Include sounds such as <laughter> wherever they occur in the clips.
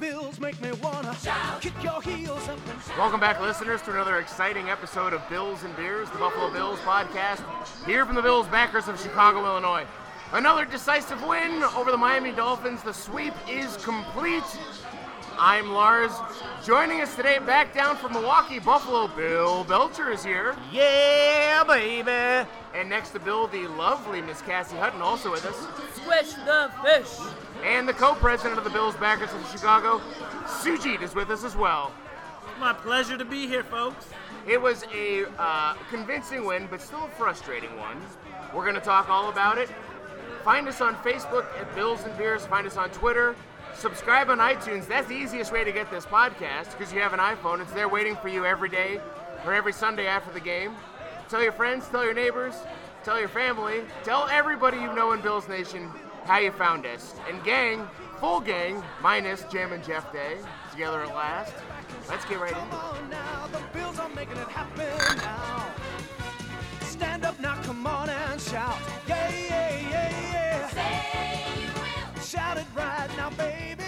Bills make me wanna kick your heels up and shout. Welcome back, listeners, to another exciting episode of Bills and Beers, the Buffalo Bills podcast, here from the Bills backers of Chicago, Illinois. Another decisive win over the Miami Dolphins. The sweep is complete. I'm Lars. Joining us today, back down from Milwaukee, Buffalo, Bill Belcher is here. Yeah, baby. And next to Bill, the lovely Miss Cassie Hutton, also with us. Squish the fish. And the co-president of the Bills backers of Chicago, Sujit, is with us as well. My pleasure to be here, folks. It was a uh, convincing win, but still a frustrating one. We're going to talk all about it. Find us on Facebook at Bills and Beers. Find us on Twitter. Subscribe on iTunes. That's the easiest way to get this podcast because you have an iPhone. It's there waiting for you every day or every Sunday after the game. Tell your friends, tell your neighbors, tell your family, tell everybody you know in Bills Nation how you found us. And gang, full gang, minus Jam and Jeff Day, together at last. Let's get right into it. Stand up now, come on and shout. Yeah, yeah, yeah. Shout it right now, baby.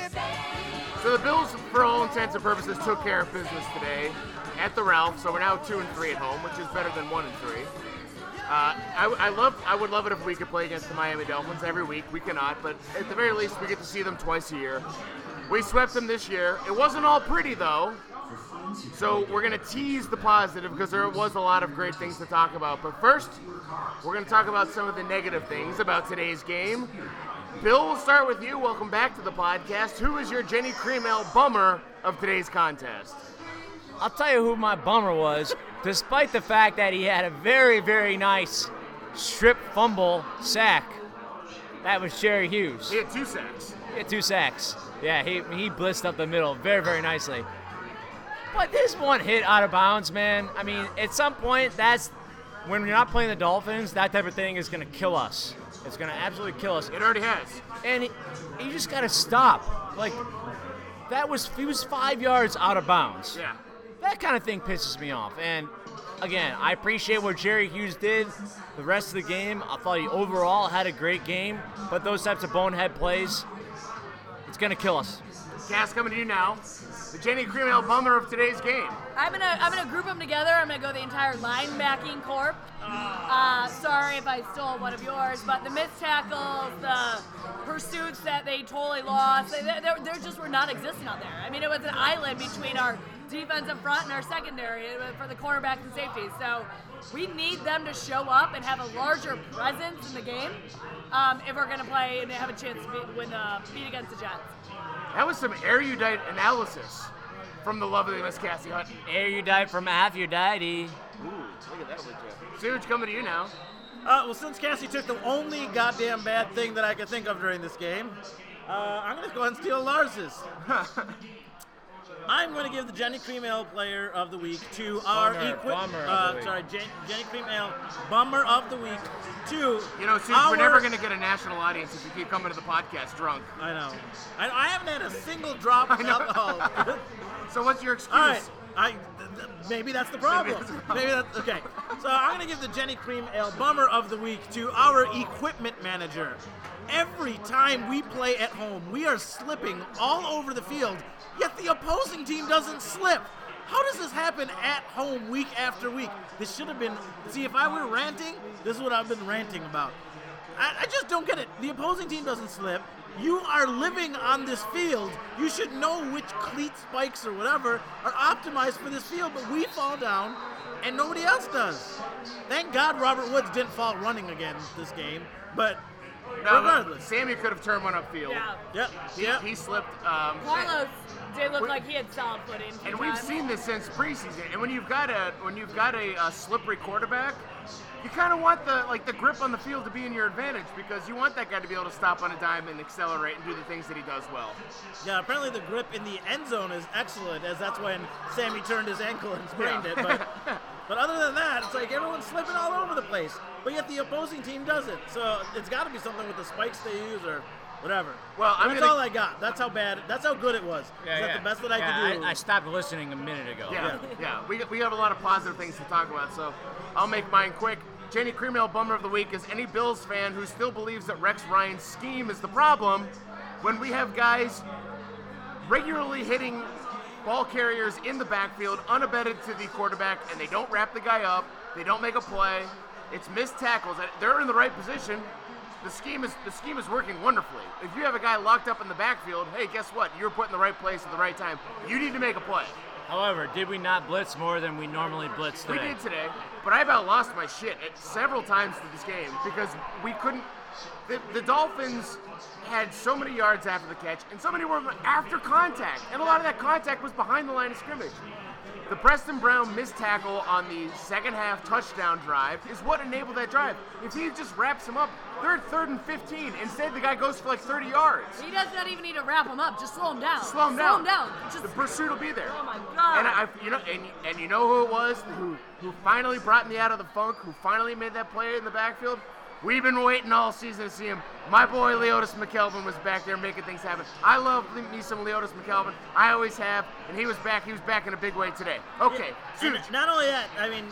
So the Bills, for all intents and purposes, took care of business today at the Ralph. So we're now two and three at home, which is better than one and three. Uh, I, I love, I would love it if we could play against the Miami Dolphins every week. We cannot, but at the very least, we get to see them twice a year. We swept them this year. It wasn't all pretty though. So we're gonna tease the positive because there was a lot of great things to talk about. But first, we're gonna talk about some of the negative things about today's game. Bill, we'll start with you. Welcome back to the podcast. Who is your Genny Cream Ale bummer of today's contest? I'll tell you who my bummer was, despite the fact that he had a very, very nice strip fumble sack. That was Jerry Hughes. He had two sacks. He had two sacks. Yeah, he, he blitzed up the middle very, very nicely. But this one hit out of bounds, man. I mean, at some point, that's when you're not playing the Dolphins, that type of thing is going to kill us. It's going to absolutely kill us. It already has. And it, you just got to stop. Like, that was, he was five yards out of bounds Yeah. that kind of thing pisses me off. And again, I appreciate what Jerry Hughes did. The rest of the game, I thought he overall had a great game, but those types of bonehead plays, it's gonna kill us. Cass coming to you now. The Genny Cream Ale bummer of today's game. I'm gonna I'm gonna group them together. I'm gonna go the entire linebacking corp. Uh, sorry if I stole one of yours, but the missed tackles, the pursuits that they totally lost, they, they, they just were non-existent out there. I mean, it was an island between our defensive front and our secondary uh, for the cornerbacks and safeties. So we need them to show up and have a larger presence in the game um, if we're gonna play and have a chance to beat, win the beat against the Jets. That was some erudite analysis from the lovely Miss Cassie Hutton. Erudite from half your daddy. Ooh, look at that one, Jeff. Suge coming to you now. Uh, well, since Cassie took the only goddamn bad thing that I could think of during this game, uh, I'm going to go ahead and steal Lars's. <laughs> I'm going to give the Genny Cream Ale Player of the Week to our Bummer, equip. bummer of uh, the week. Sorry, Jen- Genny Cream Ale Bummer of the Week to You know, Suge, our, we're never going to get a national audience if you keep coming to the podcast drunk. I know. I, I haven't had a single drop of <laughs> know. alcohol. So what's your excuse? All right. I, th- th- maybe that's the problem. that's the problem. Maybe that's okay. So I'm gonna give the Genny Cream Ale Bummer of the Week to our equipment manager. Every time we play at home, we are slipping all over the field, yet the opposing team doesn't slip. How does this happen at home week after week? This should have been. See, if I were ranting, this is what I've been ranting about. I, I just don't get it. The opposing team doesn't slip. You are living on this field. You should know which cleat spikes or whatever are optimized for this field, but we fall down and nobody else does. Thank God Robert Woods didn't fall running again this game, but No, regardless. Sammy could have turned one upfield. Yeah. Yep, He, yep. he slipped. Um, Carlos did look We- like he had solid footing. a few and we've times. seen this since preseason. And when you've got a when you've got a, uh slippery quarterback, you kind of want the like the grip on the field to be in your advantage because you want that guy to be able to stop on a dime and accelerate and do the things that he does well. Yeah, apparently the grip in the end zone is excellent, as that's when Sammy turned his ankle and sprained Yeah. it. But, <laughs> but other than that, it's like everyone's slipping all over the place. But yet the opposing team doesn't. So it's got to be something with the spikes they use or whatever. Well, I'm that's gonna- all I got. That's how bad. That's how good it was. Is that the best that I Yeah, could do? I, I stopped listening a minute ago. Yeah, yeah. We, we have a lot of positive things to talk about, so I'll make mine quick. Genny Cream Bummer of the Week is any Bills fan who still believes that Rex Ryan's scheme is the problem when we have guys regularly hitting ball carriers in the backfield, unabated to the quarterback, and they don't wrap the guy up. They don't make a play. It's missed tackles. They're in the right position. The scheme is the scheme is working wonderfully. If you have a guy locked up in the backfield, hey, guess what? You're put in the right place at the right time. You need to make a play. However, did we not blitz more than we normally blitz today? We did today, but I about lost my shit at several times through this game because we couldn't. The, the Dolphins had so many yards after the catch, and so many were after contact, and a lot of that contact was behind the line of scrimmage. The Preston Brown missed tackle on the second half touchdown drive is what enabled that drive. If he just wraps him up, they're at third and 15. Instead, the guy goes for like 30 yards. He does not even need to wrap him up. Just slow him down. Slow him slow down. him down. Just, the pursuit will be there. Oh my god. And I, you know, and, and you know who it was who who finally brought me out of the funk, who finally made that play in the backfield. We've been waiting all season to see him. My boy Leotis McKelvin was back there making things happen. I love me some Leotis McKelvin. I always have, and he was back. He was back in a big way today. Okay, And not only that, I mean,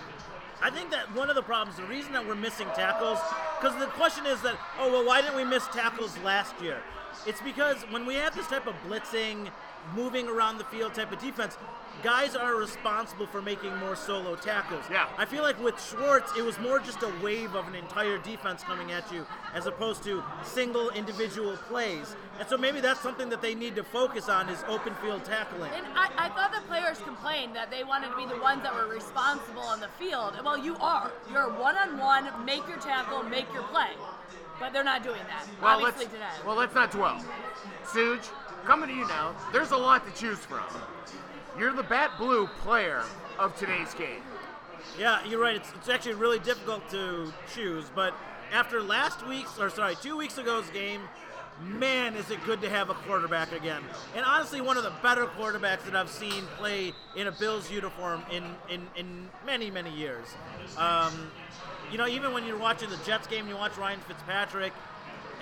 I think that one of the problems, the reason that we're missing tackles, because the question is that, oh well, why didn't we miss tackles last year? It's because when we have this type of blitzing, moving around the field type of defense, guys are responsible for making more solo tackles. Yeah. I feel like with Schwartz, it was more just a wave of an entire defense coming at you as opposed to single individual plays. And so maybe that's something that they need to focus on is open field tackling. And I, I thought the players complained that they wanted to be the ones that were responsible on the field. Well, you are. You're one on one, make your tackle, make your play. But they're not doing that. well, obviously let's today. well let's not dwell. Suge, coming to you now. There's a lot to choose from. You're the Bat Blue player of today's game. Yeah, you're right. It's, it's actually really difficult to choose, but after last week's, or sorry, two weeks ago's game, man, is it good to have a quarterback again. And honestly, one of the better quarterbacks that I've seen play in a Bills uniform in, in, in many, many years. Um, you know, even when you're watching the Jets game, you watch Ryan Fitzpatrick,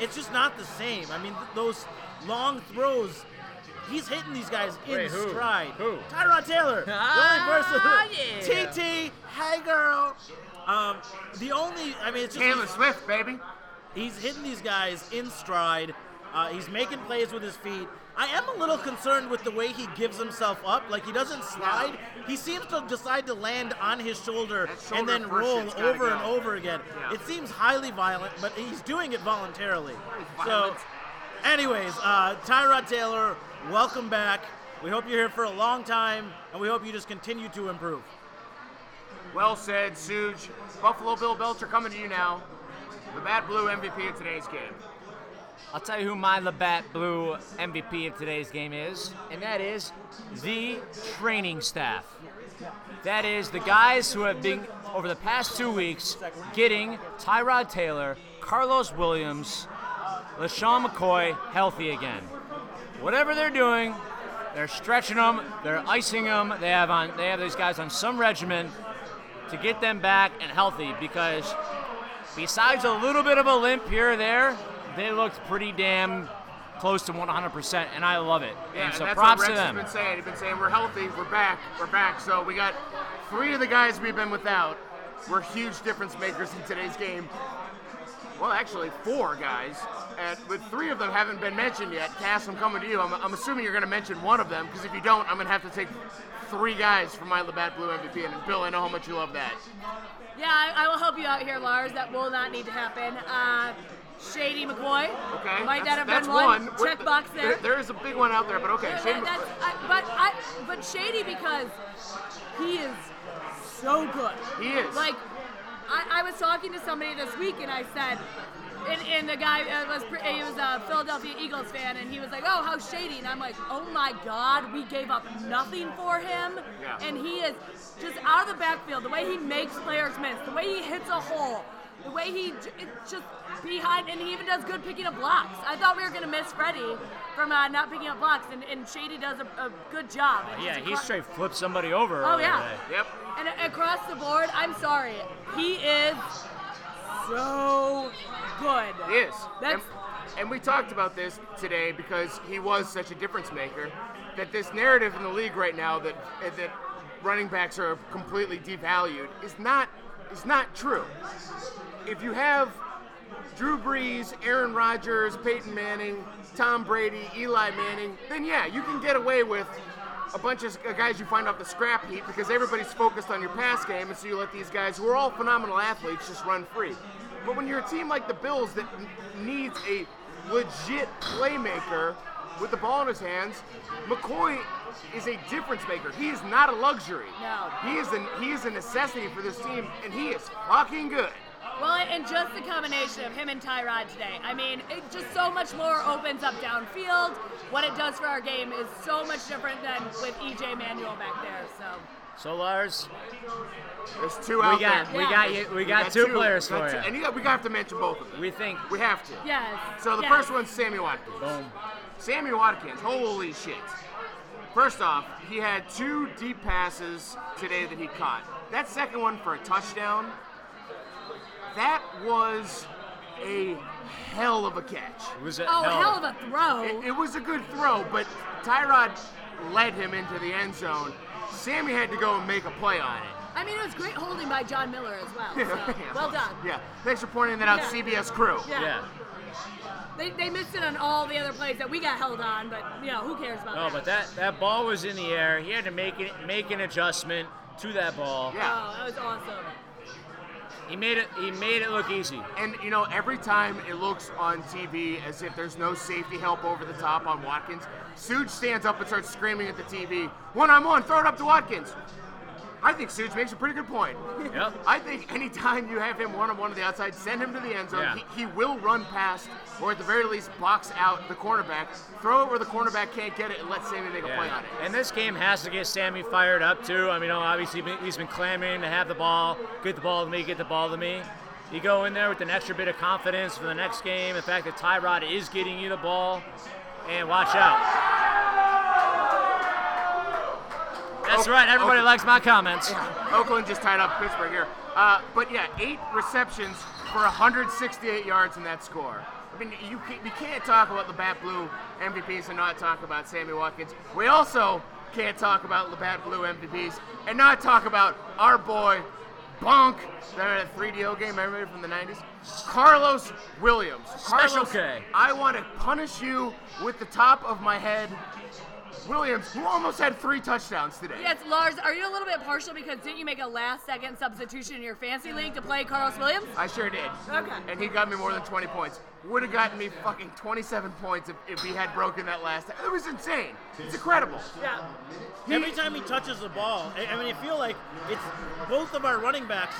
it's just not the same. I mean, th- those long throws, he's hitting these guys in Wait, who? stride. Who? Tyrod Taylor. Ah, the only yeah. person. TT, hey girl. Um, the only, I mean, it's just Taylor he's, Swift, baby. he's hitting these guys in stride. Uh, he's making plays with his feet. I am a little concerned with the way he gives himself up. Like he doesn't slide. He seems to decide to land on his shoulder, shoulder and then roll shit's gotta over and over again. Yeah. It seems highly violent, but he's doing it voluntarily. So, anyways, uh, Tyrod Taylor, welcome back. We hope you're here for a long time, and we hope you just continue to improve. Well said, Suge. Buffalo Bill Belcher coming to you now. The Bat Blue MVP of today's game. I'll tell you who my Labatt Blue MVP of today's game is, and that is the training staff. That is the guys who have been, over the past two weeks, getting Tyrod Taylor, Carlos Williams, LeSean McCoy healthy again. Whatever they're doing, they're stretching them, they're icing them. They have on, they have these guys on some regimen to get them back and healthy because besides a little bit of a limp here or there, they looked pretty damn close to 100%, and I love it. Yeah, and so that's props what to Rex them. has been saying. He's been saying we're healthy, we're back, we're back. So we got three of the guys we've been without. Were huge difference makers in today's game. Well, actually, four guys, and with three of them haven't been mentioned yet. Cass, I'm coming to you. I'm, I'm assuming you're going to mention one of them because if you don't, I'm going to have to take three guys for my Labatt Blue MVP. And Bill, I know how much you love that. Yeah, I, I will help you out here, Lars. That will not need to happen. Uh, Shady McCoy. Okay, Might that's, that have that's been one? one. Check box there. There is a big one out there, but okay. Yeah, Shane that- I, but I, but Shady because he is so good. He is. Like, I, I was talking to somebody this week and I said, and, and the guy uh, was pre- he was a Philadelphia Eagles fan and he was like, oh, how Shady? And I'm like, oh my God, we gave up nothing for him, Yeah. and he is just out of the backfield. The way he makes players miss, the way he hits a hole. The way he it's just behind, and he even does good picking up blocks. I thought we were gonna miss Freddie from uh, not picking up blocks, and, and Shady does a, a good job. And yeah, he acro- straight flips somebody over. Oh yeah. today. Yep. And across the board, I'm sorry, he is so good. He is. That's and, and we talked about this today because he was such a difference maker. That this narrative in the league right now that that running backs are completely devalued is not is not true. If you have Drew Brees, Aaron Rodgers, Peyton Manning, Tom Brady, Eli Manning, then yeah, you can get away with a bunch of guys you find off the scrap heap because everybody's focused on your pass game, and so you let these guys who are all phenomenal athletes just run free. But when you're a team like the Bills that needs a legit playmaker with the ball in his hands, McCoy is a difference maker. He is not a luxury. No. He is a he is a necessity for this team, and he is fucking good. Well, and just the combination of him and Tyrod today. I mean, it just so much more opens up downfield. What it does for our game is so much different than with EJ Manuel back there. So. So Lars, There's two we out got there. we Yeah. got you, we got two players got for two- you. and you got, we have to mention both of them. We think We have to. Yes. So the yes. first one's Sammy Watkins. boom. Sammy Watkins, holy shit. First off, he had two deep passes today that he caught. That second one for a touchdown, that was a hell of a catch. It was a Oh, hell, hell of a throw. It, it was a good throw, but Tyrod led him into the end zone. Sammy had to go and make a play on it. I mean, it was great holding by John Miller as well. So, <laughs> well done. Yeah, thanks for pointing that out, Yeah. CBS crew. Yeah. yeah. They, they missed it on all the other plays that we got held on, but you know who cares about No, that? but that that ball was in the air. He had to make it make an adjustment to that ball. Yeah. Oh, that was awesome. He made it he made it look easy. And you know, every time it looks on TV as if there's no safety help over the top on Watkins, Suge stands up and starts screaming at the TV, one on one, throw it up to Watkins. I think Suge makes a pretty good point. <laughs> Yep. I think anytime you have him one on one on the outside, send him to the end zone. Yeah. He, he will run past, or at the very least, box out the cornerback. Throw it where the cornerback can't get it and let Sammy make a play on it. And this game has to get Sammy fired up too. I mean, oh, obviously he's been clamoring to have the ball, get the ball to me, get the ball to me. You go in there with an extra bit of confidence for the next game. The fact that Tyrod is getting you the ball, and watch out. That's right. Everybody likes my comments. Oakland just tied up Pittsburgh here. Uh, but yeah, eight receptions for 168 yards in that score. I mean, you can't, you can't talk about Labatt Blue MVPs and not talk about Sammy Watkins. We also can't talk about Labatt Blue MVPs and not talk about our boy Bonk. That 3DO game, everybody from the 90s. Carlos Williams. Special K. I want to punish you with the top of my head. Williams, who almost had three touchdowns today. Yes, Lars, are you a little bit partial because didn't you make a last second substitution in your fantasy league to play Carlos Williams? I sure did. Okay. And he got me more than 20 points. Would have gotten me fucking 27 points if, if he had broken that last. It was insane. It's incredible. Yeah. Every time he touches the ball, I, I mean, I feel like it's both of our running backs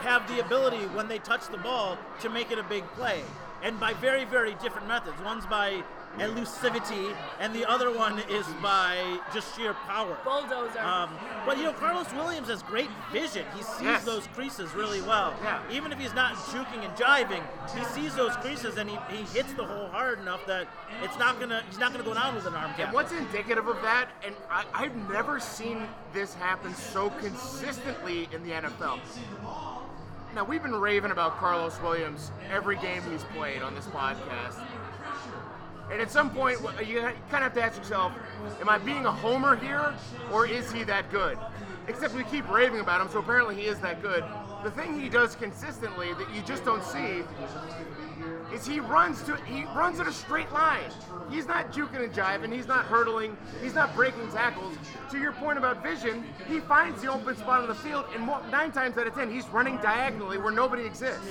have the ability when they touch the ball to make it a big play, and by very, very different methods. One's by elusivity, and the other one is by just sheer power. Bulldozer. Um, but you know, Carlos Williams has great vision. He sees Yes. those creases really well. Yeah. Even if he's not juking and jiving, he sees those creases and he, he hits the hole hard enough that it's not gonna he's not gonna go down with an arm And what's indicative of that, and I, I've never seen this happen so consistently in the NFL. Now, we've been raving about Carlos Williams every game he's played on this podcast. And at some point, you kind of have to ask yourself, am I being a homer here, or is he that good? Except we keep raving about him, so apparently he is that good. The thing he does consistently that you just don't see is he runs to he runs in a straight line. He's not juking and jiving. He's not hurdling. He's not breaking tackles. To your point about vision, he finds the open spot on the field, and nine times out of ten, he's running diagonally where nobody exists.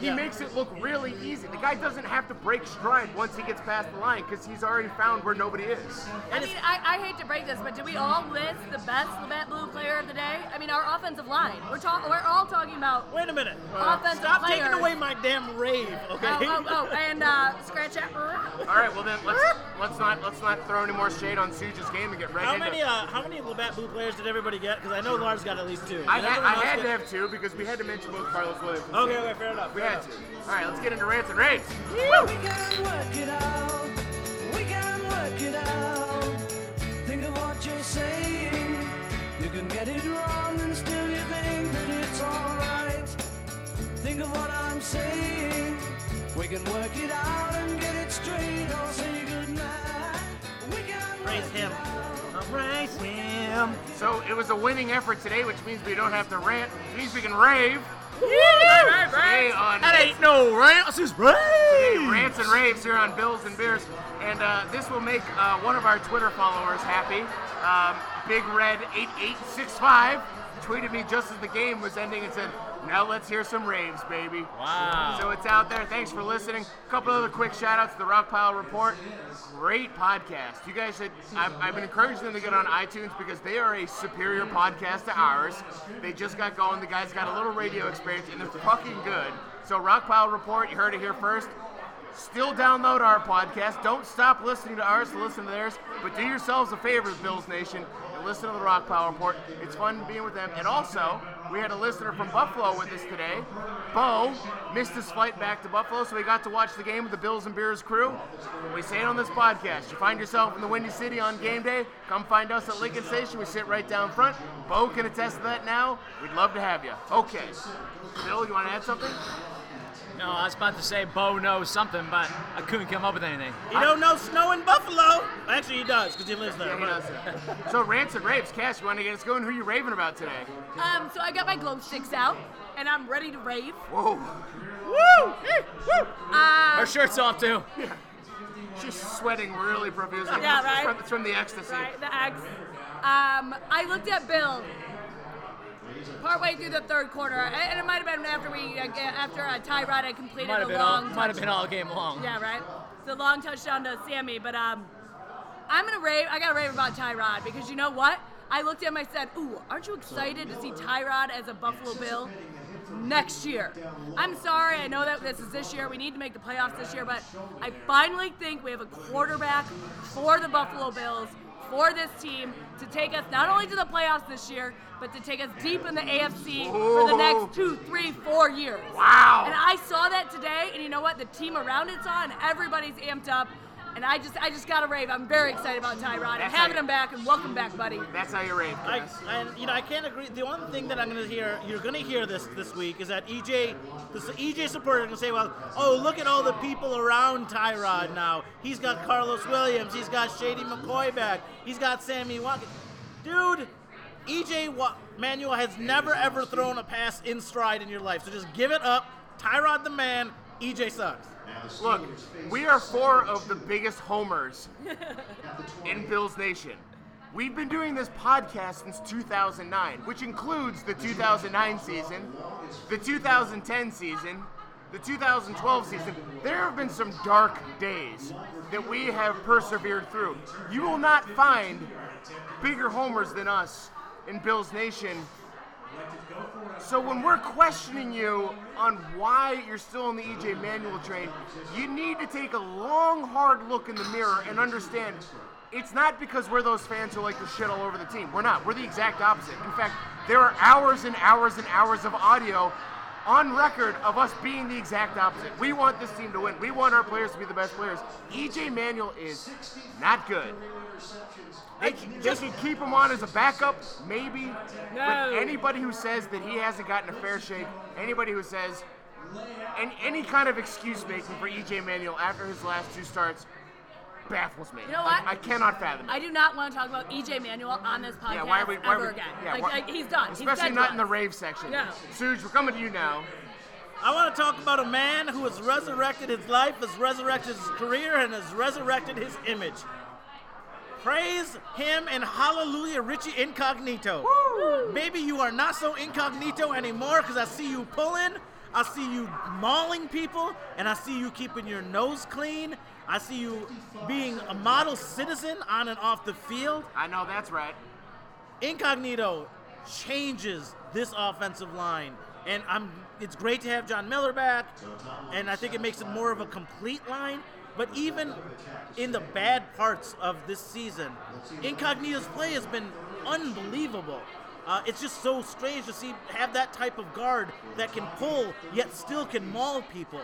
He Yeah. makes it look really easy. The guy doesn't have to break stride once he gets past the line because he's already found where nobody is. I mean, I, I hate to break this, but do we all list the best Labatt Blue player of the day? I mean, our offensive line. We're talking. We're all talking about. Wait a minute. Offensive Stop players. taking away my damn rave, okay? Oh, oh, oh, and uh, scratch that. All right, well then let's let's not let's not throw any more shade on Suge's game and get right How into many uh, how many Labatt Blue players did everybody get? Because I know Lars got at least two. I Did had, I else had to have two because we had to mention both Carlos Williams. and Okay, Suge. okay, fair enough. We fair had enough. to. All right, let's get into rants and raves. We can work it out. We can work it out. Think of what you're saying. You can get it wrong and still you think that it's alright. Think of what I'm saying. We can work it out and get it straight or say goodnight. We can Praise him. it. Praise him. So it was a winning effort today, which means we don't have to rant, which means we can rave. Today on That ain't no rants, it's Today, raves. rants and raves here on Bills and Beers, and uh, this will make uh, one of our Twitter followers happy. Um, Big Red 8865 tweeted me just as the game was ending and said, "Now let's hear some raves, baby." Wow. So it's out there. Thanks for listening. A couple other quick shout outs to the Rock Pile Report. Great podcast. You guys should, I've, I've been encouraging them to get on iTunes because they are a superior podcast to ours. They just got going. The guys got a little radio experience and they're fucking good. So, Rock Pile Report, you heard it here first. Still download our podcast. Don't stop listening to ours to listen to theirs. But do yourselves a favor, Bills Nation, listen to the Rock Pile Report. It's fun being with them. And also, we had a listener from Buffalo with us today. Bo missed his flight back to Buffalo, so he got to watch the game with the Bills and Beers crew. We say it on this podcast. You find yourself in the Windy City on game day, come find us at Lincoln Station. We sit right down front. Bo can attest to that now. We'd love to have you. Okay. Bill, you want to add something? No, I was about to say Bo knows something, but I couldn't come up with anything. You don't know snow in Buffalo? Actually, he does because he lives there. Yeah, he does. So rants and raves, Cash, you want to get us going? Who are you raving about today? Um, so I got my glow sticks out, and I'm ready to rave. Whoa, Woo! Woo! Uh, Her shirt's off too. she's sweating really profusely. Yeah, right? It's from, it's from the ecstasy. right, the eggs. Um, I looked at Bill partway through the third quarter, and it might have been after we, after uh, Tyrod had completed Might have the been all, long might have been all game long. Yeah, right. The long touchdown to Sammy, but um, I'm gonna rave. I gotta rave about Tyrod because you know what? I looked at him. I said, "Ooh, aren't you excited to see Tyrod as a Buffalo Bill next year?" I'm sorry. I know that this is this year. We need to make the playoffs this year, but I finally think we have a quarterback for the Buffalo Bills for this team to take us not only to the playoffs this year, but to take us deep in the AFC for the next two, three, four years. Wow. And I saw that today, and you know what? The team around it saw, and everybody's amped up. And I just, I just got to rave. I'm very excited about Tyrod and That's having how- him back, and welcome back, buddy. That's how you rave, I, Cass. and you know, I can't agree. The one thing that I'm going to hear, you're going to hear this this week, is that EJ, the EJ supporter, are going to say, "Well, oh, look at all the people around Tyrod now. He's got Carlos Williams. He's got Shady McCoy back. He's got Sammy Watkins. Dude, EJ Wa- Manuel has never ever thrown a pass in stride in your life. So just give it up. Tyrod the man. EJ sucks. Look, we are four of the biggest homers in Bills Nation. We've been doing this podcast since 2009, which includes the 2009 season, the 2010 season, the 2012 season. There have been some dark days that we have persevered through. You will not find bigger homers than us in Bills Nation so when we're questioning you on why you're still on the EJ Manuel train, you need to take a long, hard look in the mirror and understand it's not because we're those fans who like to shit all over the team. We're not. We're the exact opposite. In fact, there are hours and hours and hours of audio on record of us being the exact opposite. We want this team to win. We want our players to be the best players. EJ Manuel is not good. They, they can keep him on as a backup, maybe. No. But anybody who says that he hasn't gotten a fair shake, anybody who says, and any kind of excuse making for EJ Manuel after his last two starts baffles me. You know what? I, I cannot fathom it. I do not want to talk about EJ Manuel on this podcast yeah, why are we? Why are ever we, again. Yeah, like, why- like, he's done. He's Especially dead not to in the rave section. No. Suge, we're coming to you now. I want to talk about a man who has resurrected his life, has resurrected his career, and has resurrected his image. Praise him and hallelujah, Richie Incognito. Maybe you are not so incognito anymore because I see you pulling, I see you mauling people, and I see you keeping your nose clean. I see you being a model citizen on and off the field. I know that's right. Incognito changes this offensive line, and I'm. It's great to have John Miller back, and I think it makes it more of a complete line. But even in the bad parts of this season, Incognito's play has been unbelievable. Uh, it's just so strange to see have that type of guard that can pull yet still can maul people.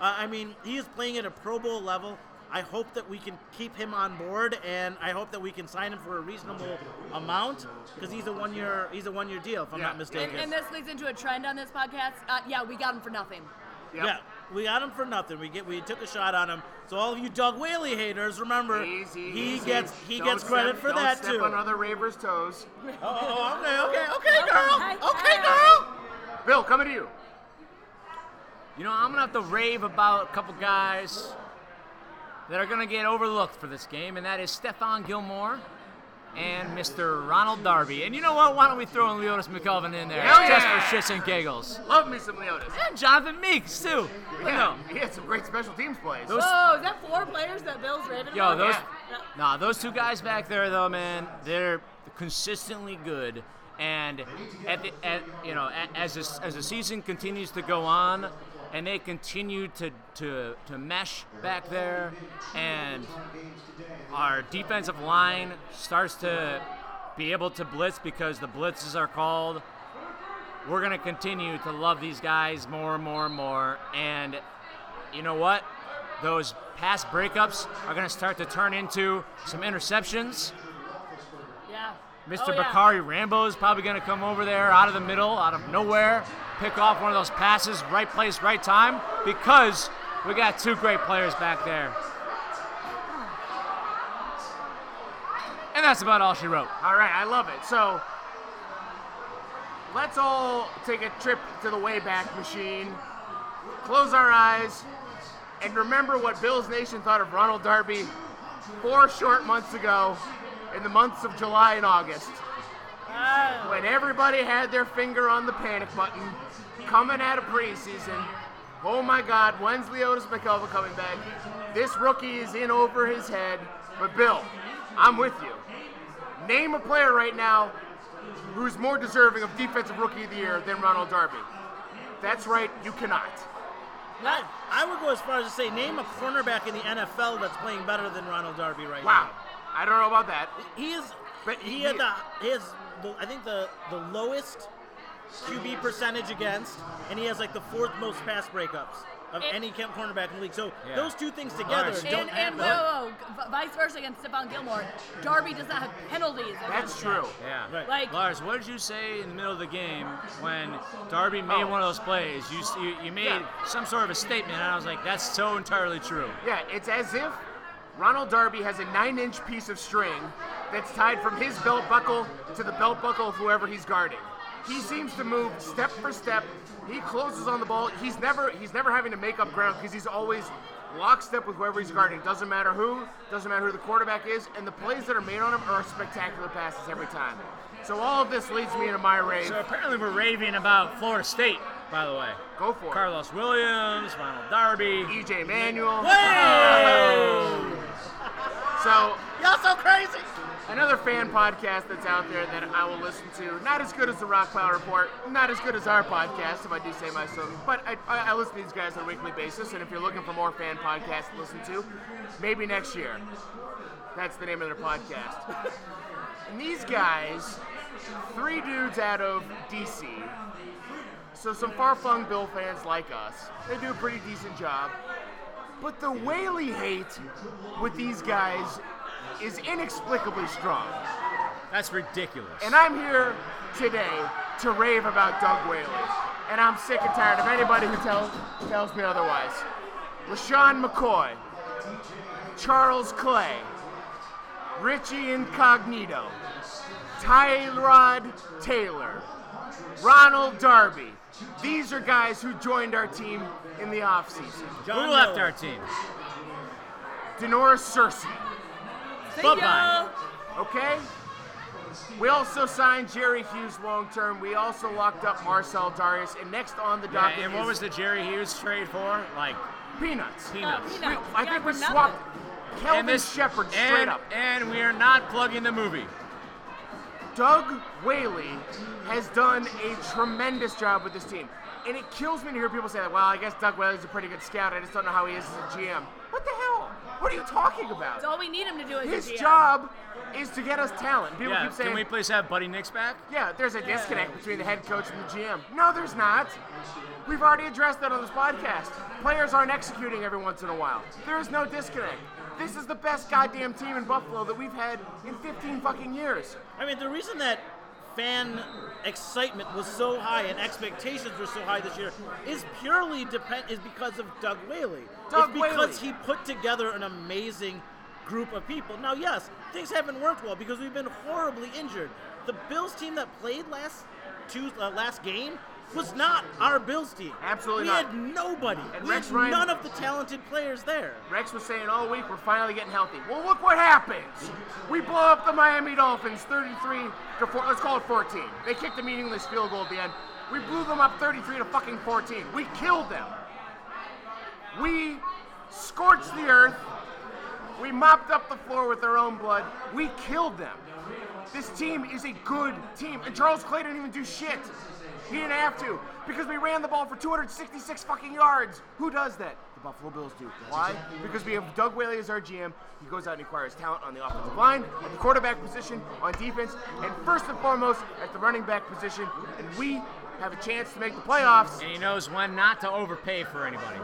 Uh, I mean, he is playing at a Pro Bowl level. I hope that we can keep him on board, and I hope that we can sign him for a reasonable amount because he's a one year he's a one year deal if I'm Yeah. not mistaken. And, and this leads into a trend on this podcast. Uh, yeah, we got him for nothing. Yep. Yeah, we got him for nothing. We get we took a shot on him. So all of you Doug Whaley haters, remember Easy, he easy. gets he Don't gets credit step- for don't that step too. on other ravers' toes. <laughs> Oh, oh, oh, okay, okay, okay, girl, Okay, okay, girl. Bill, coming to you. You know, I'm gonna have to rave about a couple guys that are gonna get overlooked for this game, and that is Stephon Gilmore and Mr. Ronald Darby. And you know what? Why don't we throw in Leotis McKelvin in there Hell just yeah! for shits and giggles? Love me some Leotis. And Jonathan Meeks too. You Yeah, know, he had some great special teams plays. Those- Oh, is that four players that Bill's raving Yo, about? those, Yeah. nah, those two guys back there, though, man, they're consistently good. And at the, at, you know, as this, as the season continues to go on, and they continue to, to to mesh back there, and our defensive line starts to be able to blitz because the blitzes are called. We're gonna continue to love these guys more and more and more, and you know what? Those pass breakups are going to start to turn into some interceptions. Mr. Oh, yeah. Bacarri Rambo is probably going to come over there out of the middle, out of nowhere, pick off one of those passes, right place, right time, because we got two great players back there. And that's about all she wrote. All right, I love it. So let's all take a trip to the Wayback Machine, close our eyes, and remember what Bills Nation thought of Ronald Darby four short months ago in the months of July and August. Oh. When everybody had their finger on the panic button coming out of preseason. Oh my God, when's Leotis McKelvin coming back? This rookie is in over his head. But Bill, I'm with you. Name a player right now who's more deserving of Defensive Rookie of the Year than Ronald Darby. That's right, you cannot. I, I would go as far as to say, name a cornerback in the NFL that's playing better than Ronald Darby right Wow. now. I don't know about that. He is, But he, he- had the, he has, the, I think the the lowest QB percentage against, and he has like the fourth most pass breakups of And- any camp cornerback in the league. So Yeah. those two things together Lars. don't And, add and up. whoa, whoa, v- vice versa against Stephon Gilmore. Darby does not have penalties. That's true. him. Yeah. Right. Like, Lars, what did you say in the middle of the game when Darby made Oh. one of those plays? You, you, you made Yeah. some sort of a statement, and I was like, that's so entirely true. Yeah, it's as if Ronald Darby has a nine inch piece of string that's tied from his belt buckle to the belt buckle of whoever he's guarding. He seems to move step for step. He closes on the ball. He's never he's never having to make up ground because he's always lockstep with whoever he's guarding. Doesn't matter who, doesn't matter who the quarterback is, and the plays that are made on him are spectacular passes every time. So all of this leads me into my rave. So apparently we're raving about Florida State, by the way. Go for it. Carlos Williams, Ronald Darby. EJ Manuel. Hey! So Y'all so crazy. Another fan podcast that's out there that I will listen to. Not as good as the Rock Pile Report, not as good as our podcast, if I do say myself. But I, I, I listen to these guys on a weekly basis, and if you're looking for more fan podcasts to listen to, maybe next year. That's the name of their podcast. and these guys, three dudes out of DC, so some far-flung Bill fans like us, they do a pretty decent job. But the Whaley hate with these guys is inexplicably strong. That's ridiculous. And I'm here today to rave about Doug Whaley. And I'm sick and tired of anybody who tells, tells me otherwise. LeSean McCoy, Charles Clay, Richie Incognito, Tyrod Taylor, Ronald Darby. These are guys who joined our team in the offseason. John Who left Miller. our team? Da'Norris Searcy. Bye-bye. Okay? We also signed Jerry Hughes long term. We also locked up Marcell Dareus. And next on the Yeah, docket and what is was the Jerry Hughes trade for? Like Peanuts. peanuts. Uh, peanuts. I think we nothing. swapped Kelvin And this Shepard straight and, up. And we are not plugging the movie. Doug Whaley has done a tremendous job with this team. And it kills me to hear people say that, well, I guess Doug Whaley's a pretty good scout. I just don't know how he is as a GM. What the hell? What are you talking about? That's all we need him to do is His a GM. job is to get us talent. People Yeah, keep saying, can we please have Buddy Nix back? Yeah, there's a disconnect between the head coach and the GM. No, there's not. We've already addressed that on this podcast. Players aren't executing every once in a while. There is no disconnect. This is the best goddamn team in Buffalo that we've had in 15 fucking years. I mean, the reason that fan excitement was so high and expectations were so high this year is purely depend is because of Doug Whaley. Doug it's because Whaley. he put together an amazing group of people. Now, yes, things haven't worked well because we've been horribly injured. The Bills team that played last Tuesday, uh, last game was not our Bills team. Absolutely we not. had nobody. And we Rex had Ryan- none of the talented players there. Rex was saying all week we're finally getting healthy. Well, look what happens. We blow up the Miami Dolphins 33 to 4. Let's call it 14. They kicked a meaningless field goal at the end. We blew them up 33 to fucking 14. We killed them. We scorched the earth. We mopped up the floor with our own blood. We killed them. This team is a good team. And Charles Clay didn't even do shit. He didn't have to because we ran the ball for 266 fucking yards. Who does that? The Buffalo Bills do. Why? Because we have Doug Whaley as our GM. He goes out and acquires talent on the offensive line, at the quarterback position, on defense, and first and foremost at the running back position. And we have a chance to make the playoffs And he knows when not to overpay for anybody.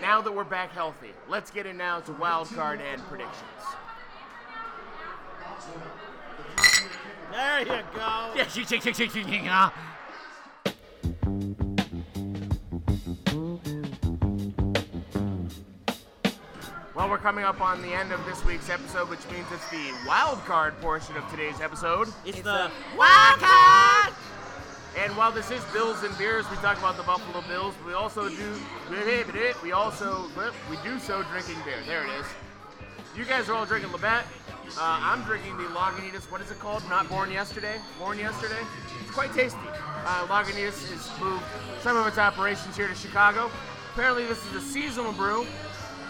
now that we're back healthy. Let's get in now to wild card and predictions. There you go. Well, we're coming up on the end of this week's episode, which means it's the wild card portion of today's episode. It's, the Wild card! And while this is Bills and Beers, we talk about the Buffalo Bills. But we also do <laughs> we also we do so drinking beer. There it is. You guys are all drinking Labatt. Uh, I'm drinking the Lagunitas. What is it called? Not born yesterday. Born yesterday. It's quite tasty. Uh, Lagunitas has moved some of its operations here to Chicago. Apparently, this is a seasonal brew.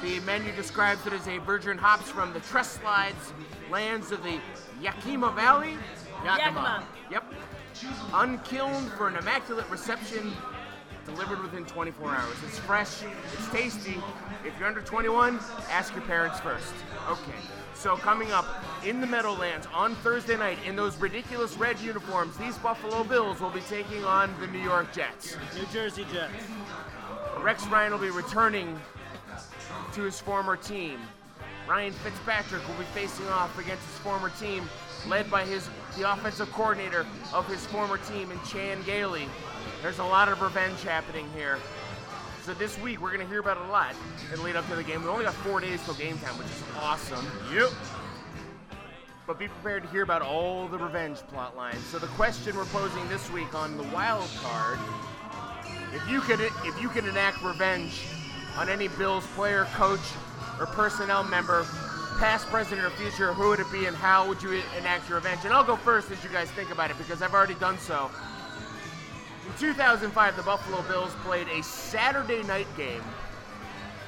The menu describes it as a virgin hops from the Trust Slides lands of the Yakima Valley. Yakima. Yep. Unkilned for an immaculate reception, delivered within 24 hours. It's fresh, it's tasty. If you're under 21, ask your parents first. Okay. So coming up in the Meadowlands on Thursday night in those ridiculous red uniforms, these Buffalo Bills will be taking on the New York Jets. New Jersey Jets. Rex Ryan will be returning to his former team. Ryan Fitzpatrick will be facing off against his former team, led by his the offensive coordinator of his former team in Chan Gailey. There's a lot of revenge happening here. So this week we're gonna hear about it a lot and lead up to the game. We only got four days till game time, which is awesome. Yep. But be prepared to hear about all the revenge plot lines. So the question we're posing this week on the wild card if you could if you could enact revenge on any Bills player, coach, or personnel member, past, present, or future, who would it be and how would you enact your revenge? And I'll go first as you guys think about it because I've already done so. In 2005, the Buffalo Bills played a Saturday night game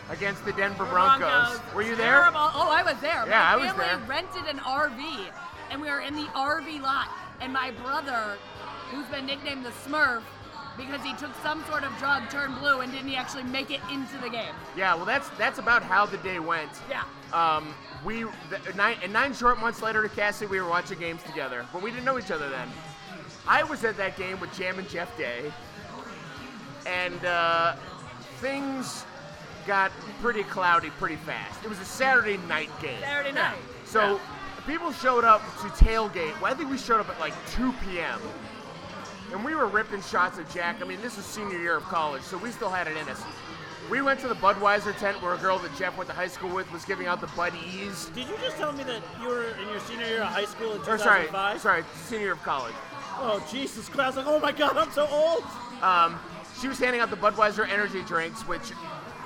against the Denver Broncos. Were you there? Terrible. Oh, I was there. Yeah, my I was family there. rented an RV, and we were in the RV lot. And my brother, who's been nicknamed the Smurf, because he took some sort of drug, turned blue, and didn't he actually make it into the game. Yeah, well, that's that's about how the day went. Yeah. Um, we the, nine and nine short months later to Cassie, we were watching games together, but we didn't know each other then. I was at that game with Jam and Jeff Day, and uh, things got pretty cloudy pretty fast. It was a Saturday night game. Saturday night. So people showed up to tailgate. Well, I think we showed up at like 2 p.m. And we were ripping shots at Jack. I mean, this is senior year of college, so we still had it in us. We went to the Budweiser tent where a girl that Jeff went to high school with was giving out the Bud E's. Did you just tell me that you were in your senior year of high school in Or sorry, 2005? sorry, senior year of college. Oh, Jesus Christ. I was like, oh my God, I'm so old. Um, she was handing out the Budweiser energy drinks, which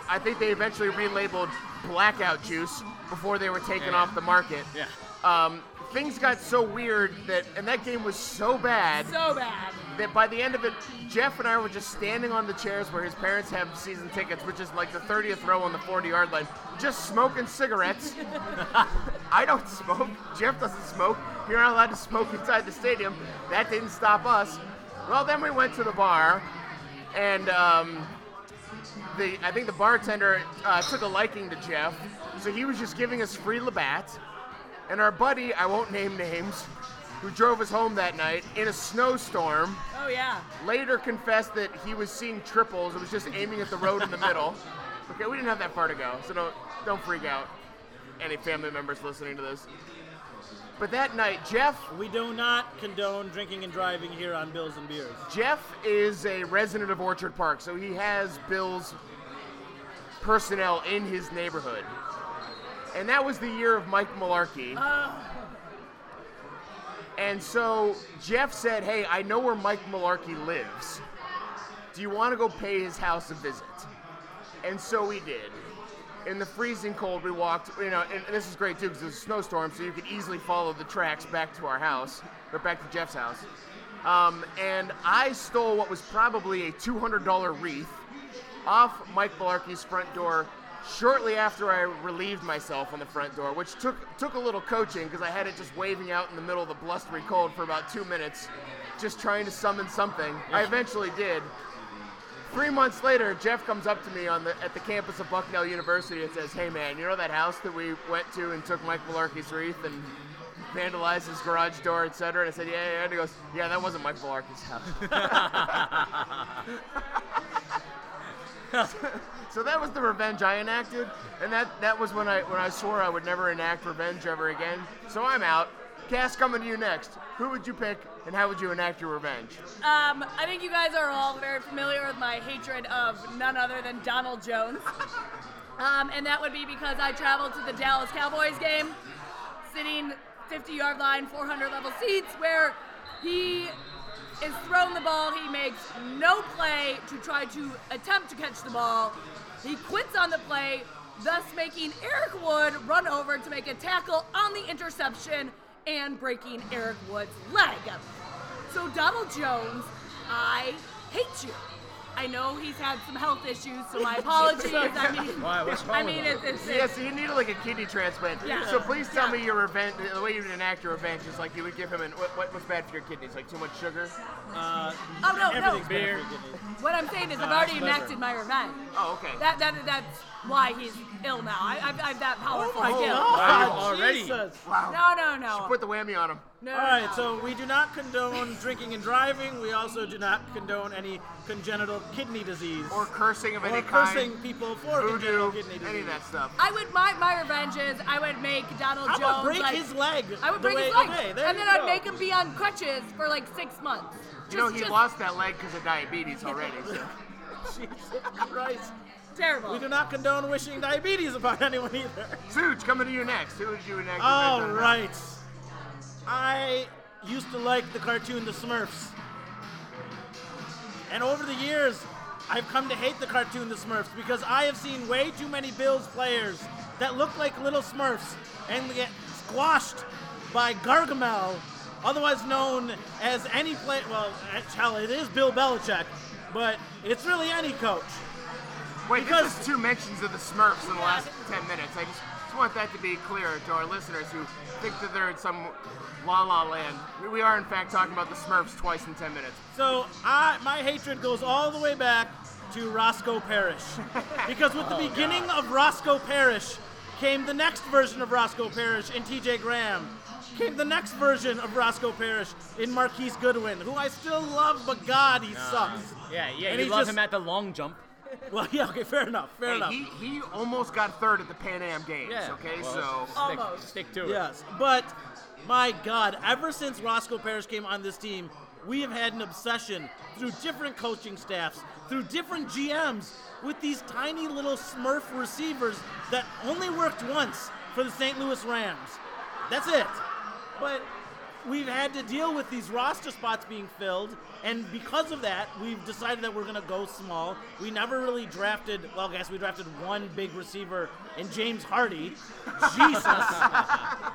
I think they eventually relabeled blackout juice before they were taken Yeah. off the market. Yeah. Um, things got so weird that, and that game was so bad So bad. That by the end of it, Jeff and I were just standing on the chairs where his parents have season tickets, which is like the 30th row on the 40 yard line, just smoking cigarettes. <laughs> I don't smoke. Jeff doesn't smoke. You're not allowed to smoke inside the stadium. That didn't stop us. Well, then we went to the bar, and um, the I think the bartender uh, took a liking to Jeff, so he was just giving us free Labatt. And our buddy, I won't name names, who drove us home that night in a snowstorm, Oh yeah. later confessed that he was seeing triples. It was just aiming at the road in the middle. <laughs> Okay, we didn't have that far to go, so don't don't freak out. Any family members listening to this. But that night, Jeff We do not condone drinking and driving here on Bills and Beers. Jeff is a resident of Orchard Park, so he has Bill's personnel in his neighborhood. And that was the year of Mike Mularkey. Uh, And so Jeff said, Hey, I know where Mike Mularkey lives. do you want to go pay his house a visit? And so we did. In the freezing cold, we walked, you know, and, this is great too because there's a snowstorm, so you could easily follow the tracks back to our house, or back to Jeff's house. Um, and I stole what was probably a $200 wreath off Mike Mularkey's front door shortly after I relieved myself on the front door, which took took a little coaching because I had it just waving out in the middle of the blustery cold for about two minutes, just trying to summon something. I eventually did. Three months later, Jeff comes up to me on the at the campus of Bucknell University and says, "Hey man, you know that house that we went to and took Mike Mularkey's wreath and vandalized his garage door, etc." And I said, "Yeah, yeah." And he goes, "Yeah, that wasn't Mike Mularkey's house." <laughs> <laughs> <laughs> so that was the revenge I enacted, and that that was when I when I swore I would never enact revenge ever again. So I'm out. Cass, coming to you next. Who would you pick, and how would you enact your revenge? Um, I think you guys are all very familiar with my hatred of none other than Donald Jones. <laughs> Um, and that would be because I traveled to the Dallas Cowboys game, sitting 50 yard line, 400 level seats, where he is thrown the ball. He makes no play to try to attempt to catch the ball. He quits on the play, thus making Eric Wood run over to make a tackle on the interception and breaking Eric Wood's leg. So, Donald Jones, I hate you. I know he's had some health issues, so my apologies. I <laughs> mean, Why, what's wrong I mean, with it's, it's, Yeah, so you needed like a kidney transplant. Yeah. So please tell Yeah. me your revenge. The way you would enact your revenge is like you would give him an what, what was bad for your kidneys? Like too much sugar? Uh, Oh, no, no. everything's Beer. Better for kidneys. what I'm saying is I've already liver. enacted my revenge. Oh, okay. That, that that's why he's ill now. I, I've, I've that powerful oh my skill. God, Wow, <laughs> already? Jesus. wow. No, no, no. She put the whammy on him. no All right, no. so we do not condone drinking and driving. We also do not condone any congenital kidney disease Or cursing of or any cursing kind. people for Voodoo, congenital kidney disease. any of that stuff. I would my my revenge is I would make Donald How Jones about break like, his leg? I would break way- his leg, Okay, there and you then I'd go. make him be on crutches for like six months. You know, he just lost that leg because of diabetes already. So. <laughs> Jesus Christ. terrible. We do not condone wishing diabetes upon <laughs> anyone either. Suge, coming to you next. Who would you enact your All revenge on? right. I used to like the cartoon The Smurfs. And over the years, I've come to hate the cartoon The Smurfs because I have seen way too many Bills players that look like little Smurfs and get squashed by Gargamel, otherwise known as any play. Well, hell, it is Bill Belichick, but it's really any coach. Wait, Because- two mentions of the Smurfs in the last 10 minutes. I just, just want that to be clear to our listeners who think that they're in some la la land. We, are, in fact, talking about the Smurfs twice in 10 minutes. So I, my hatred goes all the way back to Roscoe Parrish, <laughs> because with the oh, beginning of Roscoe Parrish came the next version of Roscoe Parrish in T.J. Graham. Came the next version of Roscoe Parrish in Marquise Goodwin, who I still love, but God, he sucks. Yeah, yeah, And you he love just- him at the long jump. Well, <laughs> yeah, okay, fair enough, fair Hey, enough. he, he almost got third at the Pan Am Games, Yeah. okay? well, so. stick, Almost. stick to it. Yes, but my God, ever since Roscoe Parrish came on this team, we have had an obsession through different coaching staffs, through different GMs, with these tiny little Smurf receivers that only worked once for the St. Louis Rams. That's it. But we've had to deal with these roster spots being filled, and because of that, we've decided that we're going to go small. We never really drafted, well, I guess we drafted one big receiver in James Hardy. Jesus. <laughs>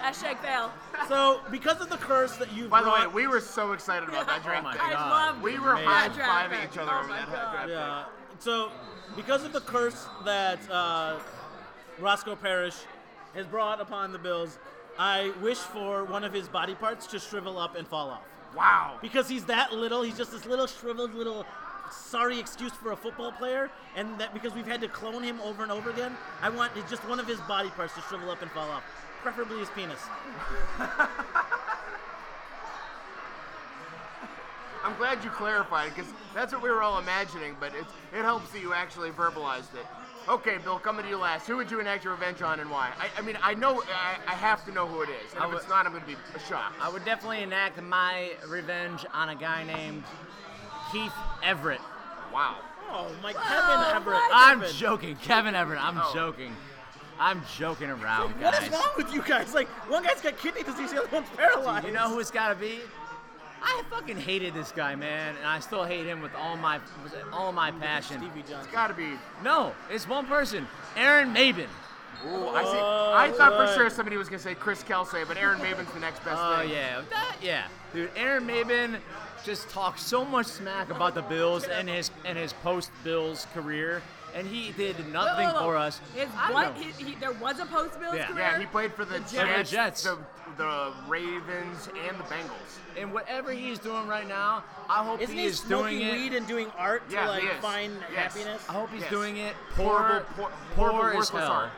Hashtag fail. So, because of the curse that you By the way, we were so excited about that draft my. I God. We were high that fiving each other Oh over that God. draft pick. yeah. So, because of the curse that uh, Roscoe Parrish has brought upon the Bills, I wish for one of his body parts to shrivel up and fall off. Wow. Because he's that little, he's just this little shriveled little sorry excuse for a football player, and that because we've had to clone him over and over again, I want just one of his body parts to shrivel up and fall off, preferably his penis. <laughs> I'm glad you clarified because that's what we were all imagining, but it, it helps that you actually verbalized it. Okay, Bill, coming to you last. Who would you enact your revenge on and why? I, I mean, I know, I, I have to know who it is. And I if would- it's not, I'm going to be shocked. I would definitely enact my revenge on a guy named Keith Everett. Wow. Oh, my Whoa, Kevin Everett. what? I'm Kevin. joking, Kevin Everett. I'm Oh. joking. I'm joking around, What guys. is wrong with you guys? Like, one guy's got kidney disease, the other one's paralyzed. You know who it's got to be? I fucking hated this guy, man, and I still hate him with all my all my passion. Stevie Johnson. Gotta be. No, it's one person, Aaron Maybin. Ooh, I see. Oh, I thought for sure somebody was gonna say Chris Kelsay, but Aaron Maybin's the next best Oh thing. yeah, that yeah, dude. Aaron Maybin just talks so much smack about the Bills and his and his post Bills career, and he did nothing Whoa, whoa, whoa. for us. His I don't what? know. He, he, there was a post Bills Yeah. career. Yeah, he played for the Jets. Jets, The Jets. The, the Ravens, and the Bengals. And whatever he's doing right now, I hope Isn't he he is smoking doing it. weed and doing art to Yeah, like he is. find Yes. happiness? I hope he's Yes. doing it Horrible, poor, poor, poor horrible, as worthless hell. art.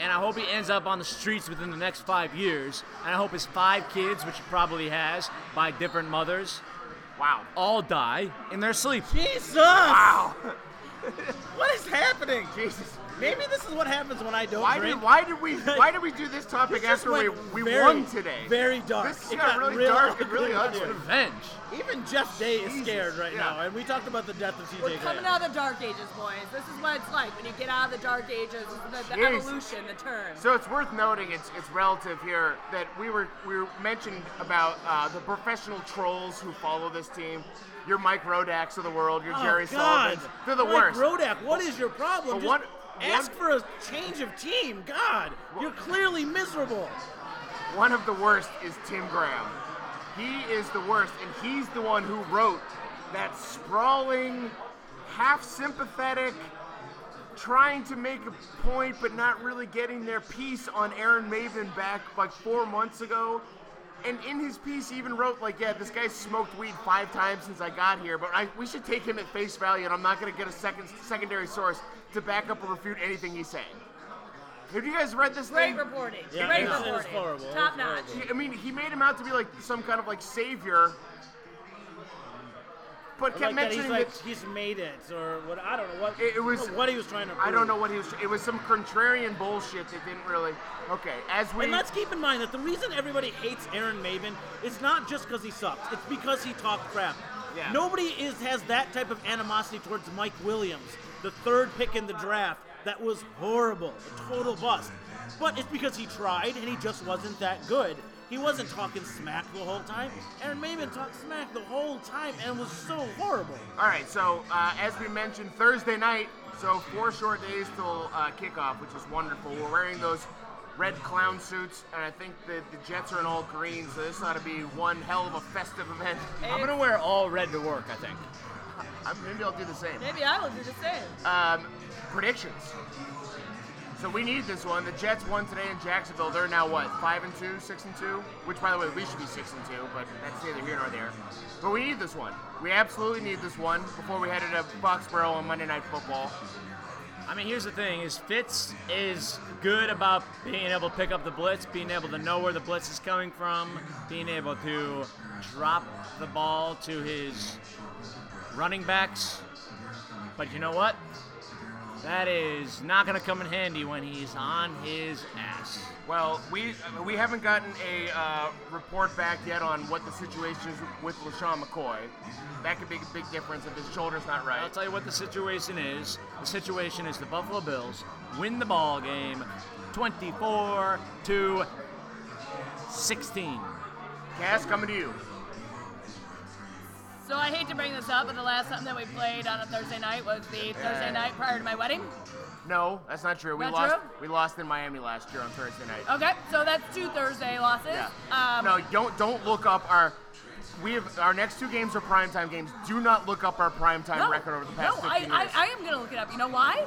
And I hope he ends up on the streets within the next five years. And I hope his five kids, which he probably has, by different mothers, Wow. all die in their sleep. Jesus! Wow. What is happening? <laughs> Jesus. Maybe this is what happens when I don't Why drink. did why did we <laughs> why did we do this topic This after we, we very, won today? Very dark. This It got really real dark and really ugly. ugly. Revenge. Even Jeff Day is scared right yeah. now, and we talked about the death of TJ We're Graham. coming out of the dark ages, boys. This is what it's like when you get out of the dark ages. The, the evolution, the turn. So it's worth noting, it's it's relative here that we were we were mentioned about uh, the professional trolls who follow this team. Your Mike Rodaks of the world, your Oh, Jerry God. Sullivan. They're the Mike worst. Rodak, what is your problem? But Just one- ask for a change of team. God, you're clearly miserable. One of the worst is Tim Graham. He is the worst, and he's the one who wrote that sprawling, half sympathetic, trying to make a point but not really getting their piece on Aaron Maybin back like four months ago. And in his piece, he even wrote like, "Yeah, this guy smoked weed five times since I got here, but I, we should take him at face value, and I'm not going to get a second secondary source to back up or refute anything he's saying." Have you guys read this Great thing? reporting. Yeah, Great it was- it reporting. horrible. It Top notch. horrible. I mean, he made him out to be like some kind of like savior, but kept Like that he's mentioning like that he's made it, or what? I don't know what. It- it was- what he was trying to. Prove. I don't know what he was. It was some contrarian bullshit that didn't really. Okay, as we. And let's keep in mind that the reason everybody hates Aaron Maybin is not just because he sucks. It's because he talked crap. Yeah. Nobody is has that type of animosity towards Mike Williams, the third pick in the draft. That was horrible, a total bust. But it's because he tried and he just wasn't that good. He wasn't talking smack the whole time. Aaron Maybin talked smack the whole time and was so horrible. All right, so uh, as we mentioned, Thursday night. So four short days till uh, kickoff, which is wonderful. We're wearing those red clown suits, and I think the, the Jets are in all green, so this ought to be one hell of a festive event. I'm gonna wear all red to work. I think. Uh, maybe I'll do the same. Maybe I will do the same. Um, predictions. So we need this one. The Jets won today in Jacksonville. They're now what, five and two, six and two? Which, by the way, we should be six and two, but that's neither here nor there. But we need this one. We absolutely need this one before we head to Foxborough on Monday Night Football. I mean, here's the thing: is Fitz is good about being able to pick up the blitz, being able to know where the blitz is coming from, being able to drop the ball to his running backs. But you know what? That is not going to come in handy when he's on his ass. Well, we we haven't gotten a uh, report back yet on what the situation is with LeSean McCoy. That could make a big difference if his shoulder's not right. I'll tell you what the situation is. The situation is the Buffalo Bills win the ball game 24 to 16. Cass, coming to you. So I hate to bring this up, but the last time that we played on a Thursday night was the Thursday night prior to my wedding. No, that's not true. We Not lost. true? We lost in Miami last year on Thursday night. Okay, so that's two Thursday losses. Yeah. Um, no, don't don't look up our. We have our next two games are primetime games. Do not look up our primetime no, record over the past no, 15 I. I, I am gonna look it up. You know why?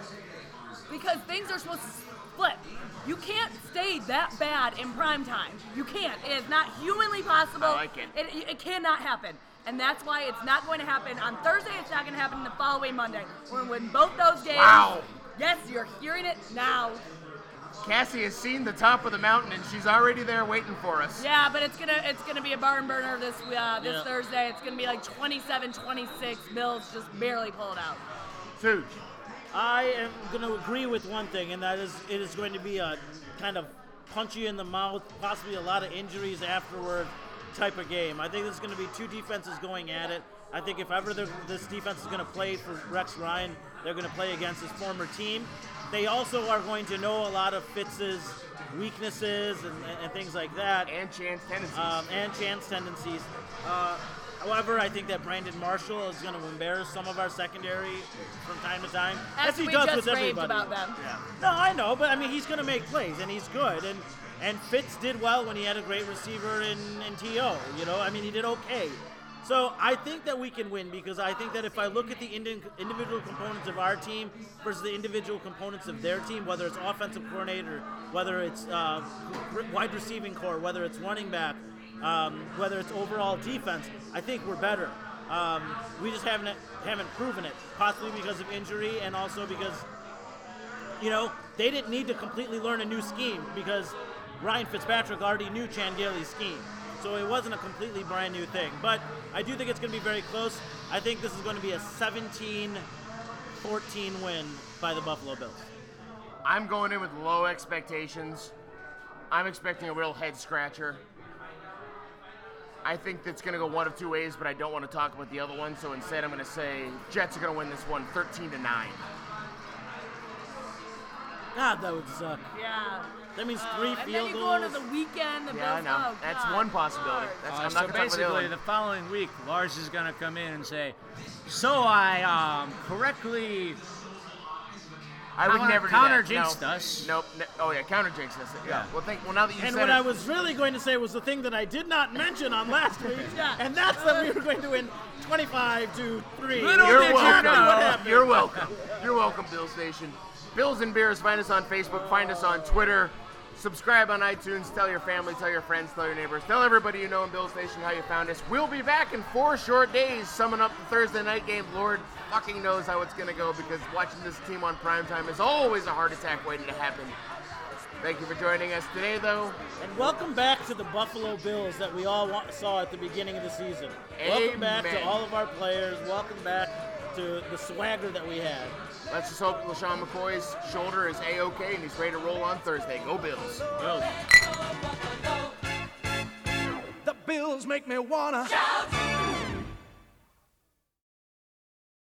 Because things are supposed to split. You can't stay that bad in prime time. You can't. It is not humanly possible. I like it. It, it cannot happen. And that's why it's not going to happen on Thursday. It's not going to happen the following Monday. We're going to win both those games. Wow. Yes, you're hearing it now. Cassie has seen the top of the mountain and she's already there waiting for us. Yeah, but it's gonna it's gonna be a barn burner this uh, this Yeah. Thursday. It's gonna be like 27-26. Bills just barely pulled out. Suge. I am going to agree with one thing, and that is it is going to be a kind of punch you in the mouth, possibly a lot of injuries afterward type of game. I think this is going to be two defenses going at it. I think if ever this defense is going to play for Rex Ryan, they're going to play against his former team. They also are going to know a lot of Fitz's weaknesses and, and things like that, And chance tendencies. um, and chance tendencies. Uh, however, I think that Brandon Marshall is going to embarrass some of our secondary from time to time, As as he we does just with raved everybody. about them. Yeah. No, I know, but I mean, he's going to make plays, and he's good. And and Fitz did well when he had a great receiver in, in To. You know, I mean, he did okay. So I think that we can win because I think that if I look at the indi- individual components of our team versus the individual components of their team, whether it's offensive coordinator, whether it's uh, wide receiving core, whether it's running back, um, whether it's overall defense, I think we're better. Um, we just haven't haven't proven it, possibly because of injury and also because you know, they didn't need to completely learn a new scheme because Ryan Fitzpatrick already knew Chan scheme. So it wasn't a completely brand new thing. But I do think it's going to be very close. I think this is going to be a 17 14 win by the Buffalo Bills. I'm going in with low expectations. I'm expecting a real head scratcher. I think that's going to go one of two ways, but I don't want to talk about the other one. So instead, I'm going to say Jets are going to win this one 13 to 9. God, that would suck. Yeah. That means Uh, three and then field you go into goals. the weekend. The Yeah, I Bills, know. oh, That's God. one possibility. Lord. That's, Uh, I'm so not going to talk about the basically, one. the following week, Lars is going to come in and say, "So I um, correctly I would counter- never do counter that. jinxed no. us. Nope. Ne- oh yeah, counter jinxed us. Yeah. Yeah. Well, think. Well, now that you And said what it, I was really going to say was the thing that I did not mention on last week, <laughs> Yeah. and that's that we were going to win 25 to 3. Little You're did you welcome. know. You're welcome. You're welcome, Bill Station. Bills and Beers. Find us on Facebook. Find us on Twitter. Subscribe on iTunes. Tell your family. Tell your friends. Tell your neighbors. Tell everybody you know in Bills Station how you found us. We'll be back in four short days, summing up the Thursday night game. Lord fucking knows how it's gonna go because watching this team on primetime is always a heart attack waiting to happen. Thank you for joining us today, though. And welcome back to the Buffalo Bills that we all saw at the beginning of the season. Welcome back to all of our players. Welcome back to the swagger that we had. Let's just hope LeSean McCoy's shoulder is a-okay and he's ready to roll on Thursday. Go Bills. The bills make me wanna Shout!